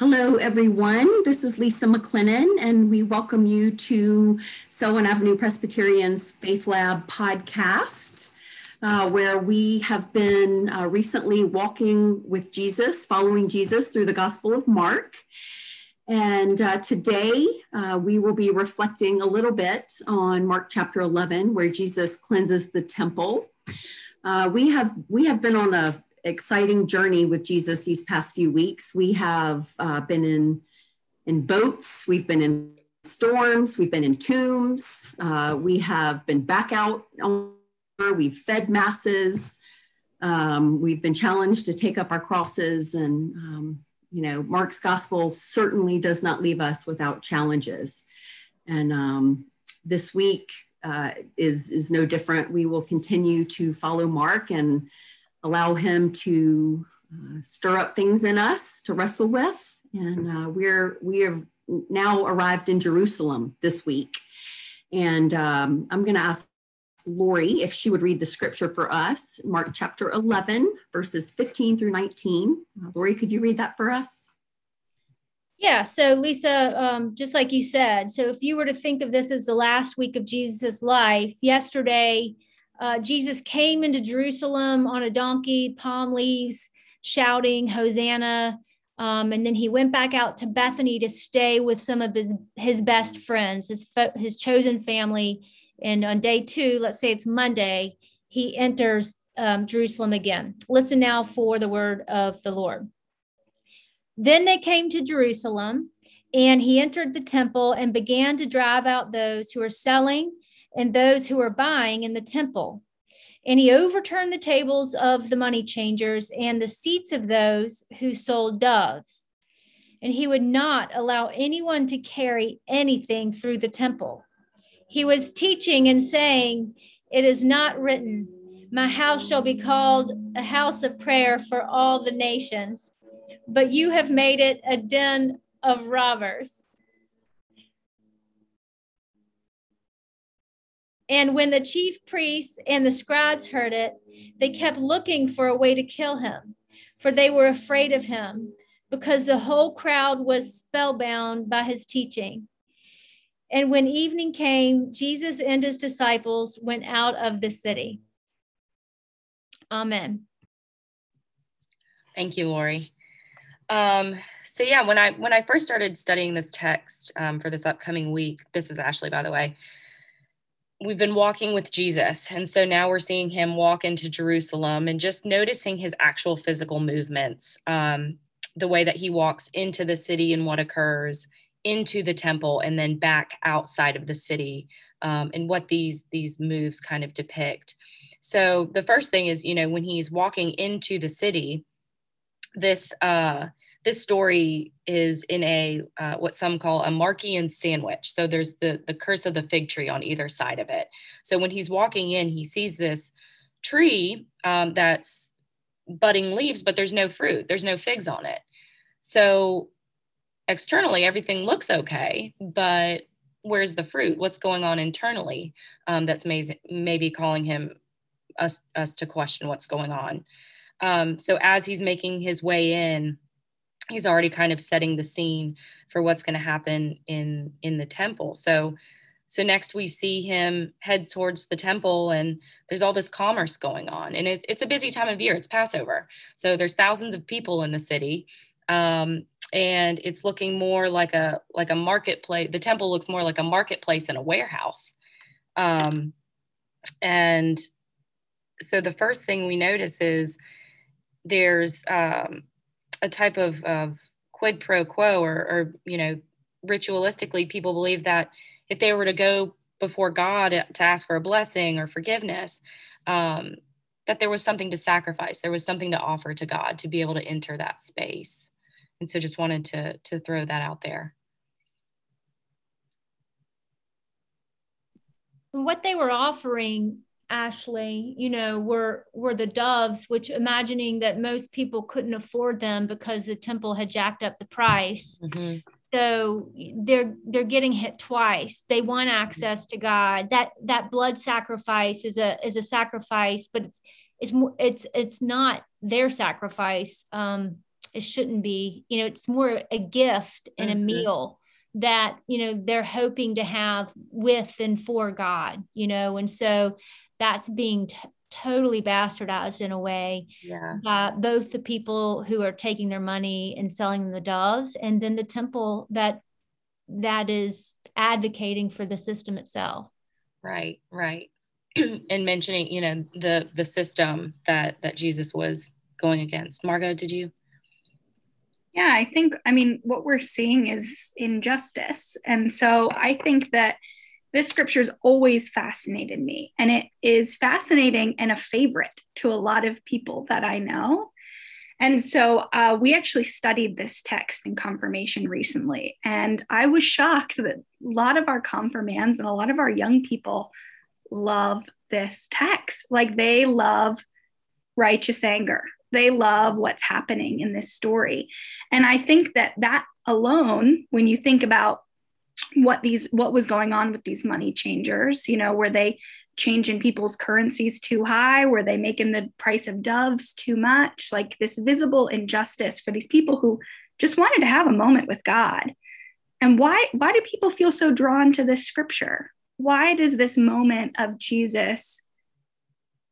Hello, everyone. This is Lisa McLennan, and we welcome you to Selwyn Avenue Presbyterian's Faith Lab podcast, uh, where we have been uh, recently walking with Jesus, following Jesus through the Gospel of Mark. And uh, today uh, we will be reflecting a little bit on Mark chapter 11, where Jesus cleanses the temple. Uh, we have we have been on a exciting journey with Jesus these past few weeks. We have uh, been in in boats, we've been in storms, we've been in tombs, uh, we have been back out, we've fed masses, um, we've been challenged to take up our crosses, and um, you know, Mark's gospel certainly does not leave us without challenges. And um, this week uh, is is no different. We will continue to follow Mark and allow him to uh, stir up things in us to wrestle with. And uh, we're we have now arrived in Jerusalem this week, and um, I'm going to ask Lori if she would read the scripture for us, Mark chapter 11, verses 15 through 19. Uh, Lori, could you read that for us? Yeah, so Lisa, um, just like you said, so if you were to think of this as the last week of Jesus' life, yesterday uh, Jesus came into Jerusalem on a donkey, palm leaves, shouting, Hosanna. Um, and then he went back out to Bethany to stay with some of his, his best friends, his, his chosen family. And on day two, let's say it's Monday, he enters um, Jerusalem again. Listen now for the word of the Lord. Then they came to Jerusalem, and he entered the temple and began to drive out those who were selling and those who were buying in the temple. And he overturned the tables of the money changers and the seats of those who sold doves. And he would not allow anyone to carry anything through the temple. He was teaching and saying, It is not written, My house shall be called a house of prayer for all the nations, but you have made it a den of robbers. And when the chief priests and the scribes heard it, they kept looking for a way to kill him, for they were afraid of him, because the whole crowd was spellbound by his teaching. And when evening came, Jesus and his disciples went out of the city. Amen. Thank you, Lori. Um, so yeah, when I when I first started studying this text um, for this upcoming week, this is Ashley, by the way we've been walking with Jesus. And so now we're seeing him walk into Jerusalem and just noticing his actual physical movements, um, the way that he walks into the city and what occurs into the temple and then back outside of the city um, and what these these moves kind of depict so the first thing is you know when he's walking into the city this uh this story is in a uh, what some call a Markian sandwich. So there's the the curse of the fig tree on either side of it. So when he's walking in, he sees this tree um, that's budding leaves, but there's no fruit. There's no figs on it. So externally, everything looks okay, but where's the fruit? What's going on internally? Um, that's maybe calling him us us to question what's going on. Um, so as he's making his way in, he's already kind of setting the scene for what's going to happen in in the temple. So so next we see him head towards the temple and there's all this commerce going on and it, it's a busy time of year it's passover. So there's thousands of people in the city um, and it's looking more like a like a marketplace the temple looks more like a marketplace and a warehouse. Um, and so the first thing we notice is there's um, a type of, of quid pro quo or, or, you know, ritualistically, people believe that if they were to go before God to ask for a blessing or forgiveness, um, that there was something to sacrifice, there was something to offer to God to be able to enter that space. And so just wanted to, to throw that out there. What they were offering Ashley, you know, were were the doves, which imagining that most people couldn't afford them because the temple had jacked up the price. Mm-hmm. So they're they're getting hit twice. They want access to God. That that blood sacrifice is a is a sacrifice, but it's it's more it's it's not their sacrifice. Um, it shouldn't be you know it's more a gift and mm-hmm. a meal that you know they're hoping to have with and for god you know and so that's being t- totally bastardized in a way yeah. by both the people who are taking their money and selling the doves and then the temple that that is advocating for the system itself. Right right. And mentioning you know the the system that that jesus was going against. Margot did you? Yeah i think i mean what we're seeing is injustice. And so i think that this scripture has always fascinated me. And it is fascinating and a favorite to a lot of people that I know. And so uh, we actually studied this text in confirmation recently. And I was shocked that a lot of our confirmands and a lot of our young people love this text. Like they love righteous anger. They love what's happening in this story. And I think that that alone, when you think about what these what was going on with these money changers you know were they changing people's currencies too high? Were they making the price of doves too much? Like this visible injustice for these people who just wanted to have a moment with god. And why why do people feel so drawn to this scripture? Why does this moment of jesus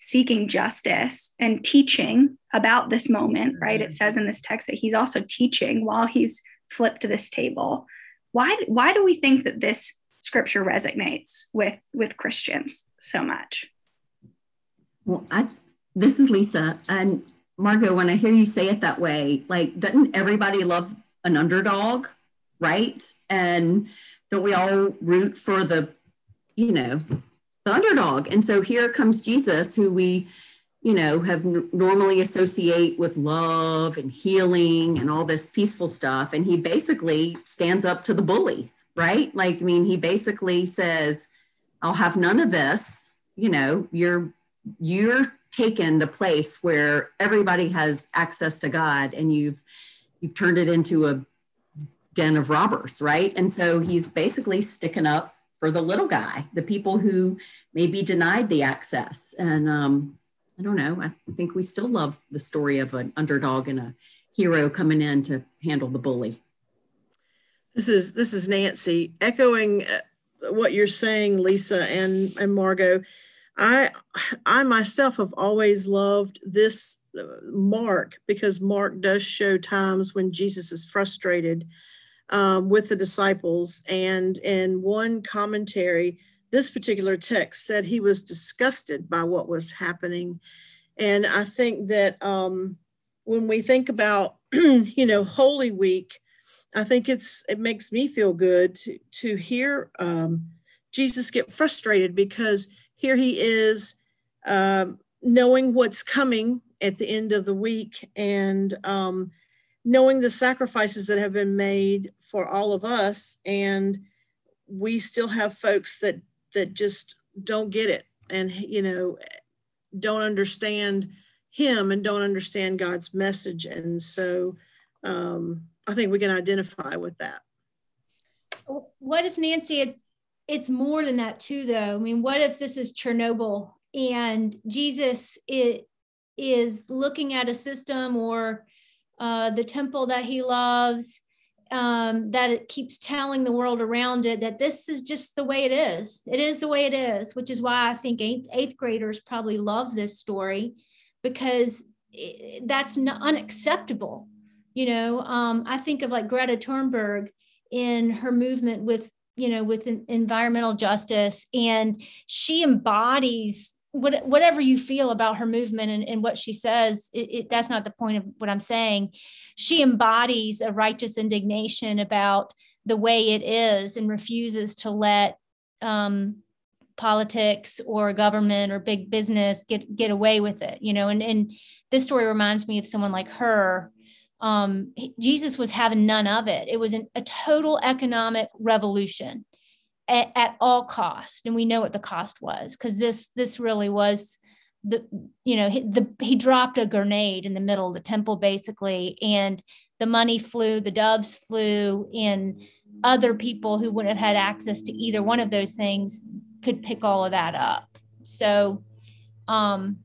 seeking justice and teaching about this moment right? It mm-hmm. says in this text that he's also teaching while he's flipped to this table why why do we think that this scripture resonates with with Christians so much? Well, I this is Lisa and Margot. When I hear you say it that way, like doesn't everybody love an underdog, right? And don't we all root for the, you know, the underdog? And so here comes Jesus, who we you know, have n- normally associate with love and healing and all this peaceful stuff. And he basically stands up to the bullies, right? Like, I mean, he basically says, I'll have none of this. You know, you're, you're taken the place where everybody has access to God and you've, you've turned it into a den of robbers, right? And so he's basically sticking up for the little guy, the people who may be denied the access. And, um, I don't know. I think we still love the story of an underdog and a hero coming in to handle the bully. This is this is Nancy echoing uh, what you're saying, Lisa and and Margot. I I myself have always loved this uh, Mark because Mark does show times when Jesus is frustrated um, with the disciples, and in one commentary this particular text said he was disgusted by what was happening. And I think that um, when we think about, you know, Holy Week, I think it's it makes me feel good to to hear um, Jesus get frustrated because here he is um, knowing what's coming at the end of the week and um, knowing the sacrifices that have been made for all of us and we still have folks that that just don't get it and you know don't understand him and don't understand god's message. And so um, i think we can identify with that. What if nancy it's it's more than that too though? I mean what if this is chernobyl and jesus it is looking at a system or uh, the temple that he loves um, that it keeps telling the world around it that this is just the way it is. It is the way it is, which is why I think eighth, eighth graders probably love this story because that's not unacceptable. You know, um, I think of like Greta Thunberg in her movement with, you know, with environmental justice, and she embodies what, whatever you feel about her movement and, and what she says, it, it, that's not the point of what I'm saying. She embodies a righteous indignation about the way it is and refuses to let um, politics or government or big business get get away with it. You know, and and this story reminds me of someone like her. Um, Jesus was having none of it. It was an, a total economic revolution at, at all cost and we know what the cost was because this this really was the you know the he dropped a grenade in the middle of the temple basically and the money flew the doves flew and other people who wouldn't have had access to either one of those things could pick all of that up so um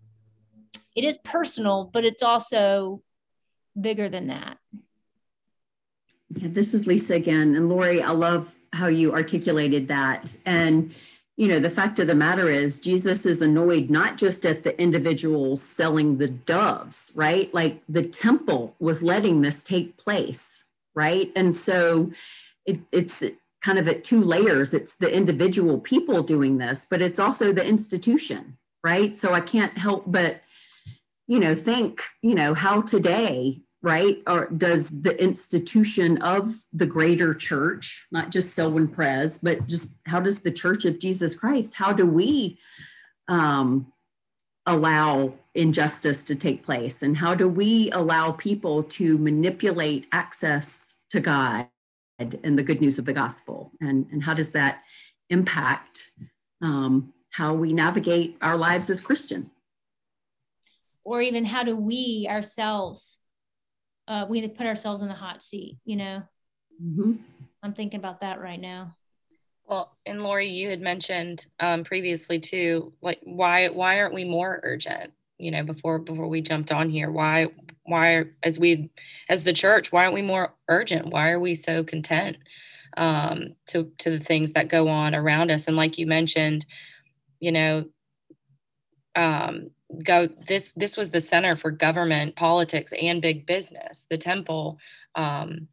it is personal but it's also bigger than that. Yeah, this is Lisa again. And Lori, I love how you articulated that. And, you know, the fact of the matter is, Jesus is annoyed not just at the individuals selling the doves, right? Like the temple was letting this take place, right? And so it, it's kind of at two layers it's the individual people doing this, but it's also the institution, right? So I can't help but, you know, think, you know, how today right? Or does the institution of the greater church, not just Selwyn Pres, but just how does the Church of Jesus Christ, how do we um, allow injustice to take place? And how do we allow people to manipulate access to God and the good news of the gospel? And, and how does that impact um, how we navigate our lives as Christian? Or even how do we ourselves uh, we put ourselves in the hot seat, you know? Mm-hmm. I'm thinking about that right now. Well, and Lori, you had mentioned um, previously too, like why why aren't we more urgent? You know, before before we jumped on here, why why as we as the church, why aren't we more urgent? Why are we so content um, to to the things that go on around us? And like you mentioned, you know, um, go this this was the center for government politics and big business. The temple um,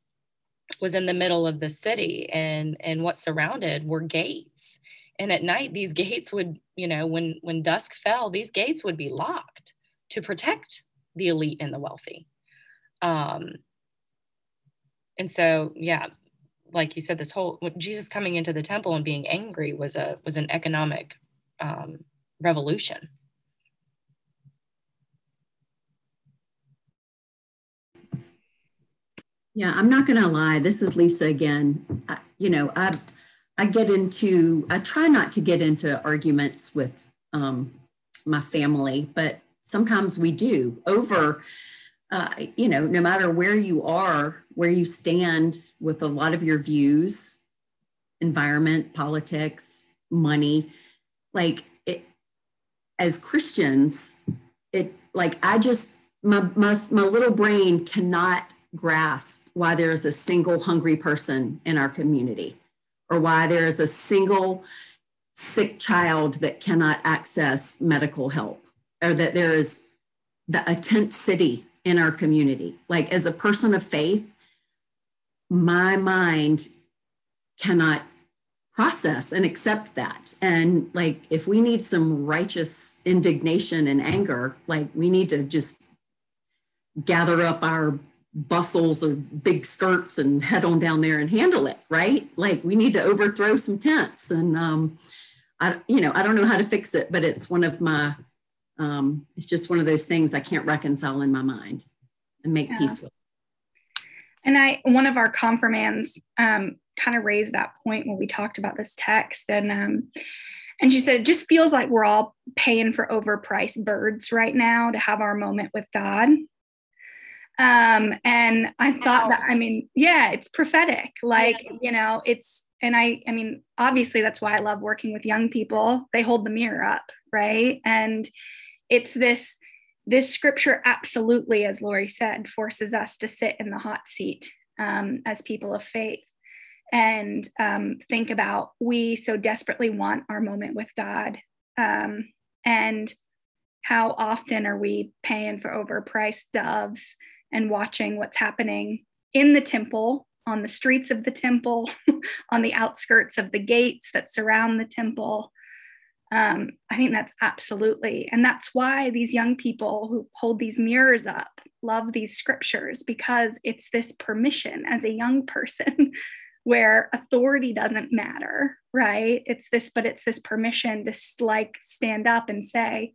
was in the middle of the city and and what surrounded were gates. And at night these gates would you know when when dusk fell these gates would be locked to protect the elite and the wealthy. Um and so yeah like you said this whole jesus coming into the temple and being angry was a was an economic um, revolution Yeah, I'm not going to lie. This is Lisa again. I, you know, I I get into I try not to get into arguments with um, my family, but sometimes we do over. Uh, you know, no matter where you are, where you stand with a lot of your views, environment, politics, money, like it, as Christians, it like I just my my my little brain cannot grasp why there is a single hungry person in our community or why there is a single sick child that cannot access medical help or that there is the, city in our community. Like as a person of faith, my mind cannot process and accept that. And like if we need some righteous indignation and anger, like we need to just gather up our bustles or big skirts and head on down there and handle it, right? Like we need to overthrow some tents. And um, I, you know, I don't know how to fix it, but it's one of my, um, it's just one of those things I can't reconcile in my mind and make yeah. peace with. And I, one of our confirmands um, kind of raised that point when we talked about this text, and um, and she said it just feels like we're all paying for overpriced birds right now to have our moment with God. Um, and I thought that, I mean, yeah, it's prophetic. Like, yeah. you know, it's, and I, I mean, obviously that's why I love working with young people. They hold the mirror up, right? And it's this, this scripture absolutely, as Lori said, forces us to sit in the hot seat um, as people of faith and um, think about we so desperately want our moment with God. Um, and how often are we paying for overpriced doves and watching what's happening in the temple, on the streets of the temple, on the outskirts of the gates that surround the temple. Um, I think that's absolutely, and that's why these young people who hold these mirrors up love these scriptures because it's this permission as a young person where authority doesn't matter, right? It's this, but it's this permission to like stand up and say,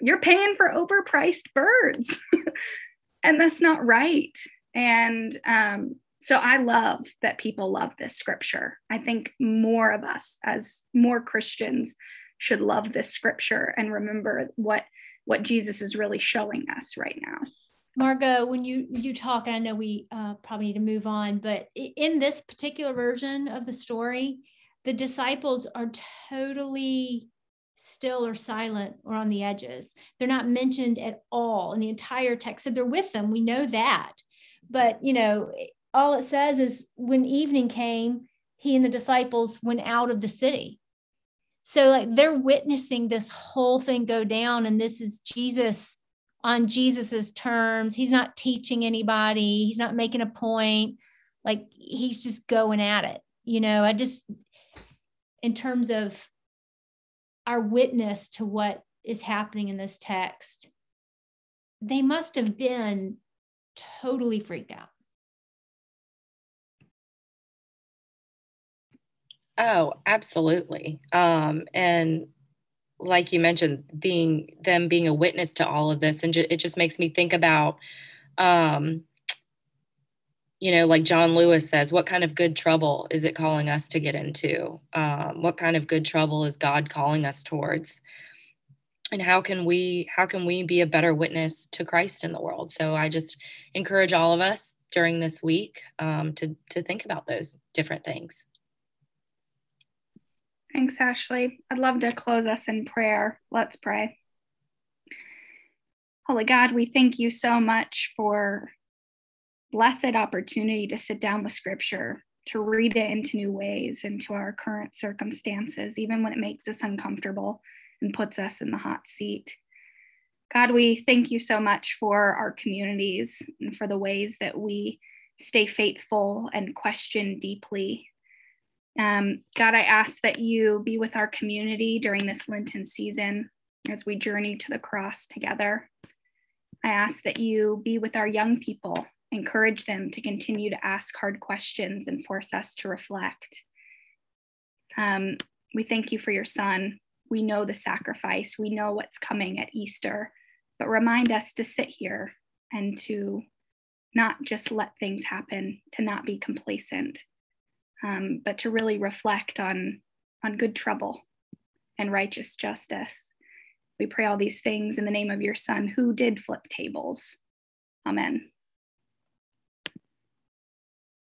you're paying for overpriced birds. and that's not right. And um, so i love that people love this scripture. I think more of us as more christians should love this scripture and remember what what jesus is really showing us right now. Margot when you you talk i know we uh, probably need to move on but in this particular version of the story the disciples are totally still or silent or on the edges. They're not mentioned at all in the entire text. So they're with them. We know that. But, you know, all it says is when evening came, he and the disciples went out of the city. So, like, they're witnessing this whole thing go down, and this is Jesus on Jesus's terms. He's not teaching anybody, he's not making a point. Like, he's just going at it. You know, I just, in terms of our witness to what is happening in this text, they must have been totally freaked out. Oh, absolutely. Um, and like you mentioned, being them being a witness to all of this, and ju- it just makes me think about, um, you know, like John Lewis says, what kind of good trouble is it calling us to get into? Um, what kind of good trouble is God calling us towards? And how can we how can we be a better witness to Christ in the world? So I just encourage all of us during this week um, to to think about those different things. Thanks, Ashley. I'd love to close us in prayer. Let's pray. Holy God, we thank you so much for blessed opportunity to sit down with scripture, to read it into new ways, into our current circumstances, even when it makes us uncomfortable and puts us in the hot seat. God, we thank you so much for our communities and for the ways that we stay faithful and question deeply um, God, I ask that you be with our community during this Lenten season as we journey to the cross together. I ask that you be with our young people, encourage them to continue to ask hard questions and force us to reflect. Um, we thank you for your son. We know the sacrifice, we know what's coming at Easter, but remind us to sit here and to not just let things happen, to not be complacent, um, but to really reflect on, on good trouble and righteous justice. We pray all these things in the name of your Son, who did flip tables. Amen.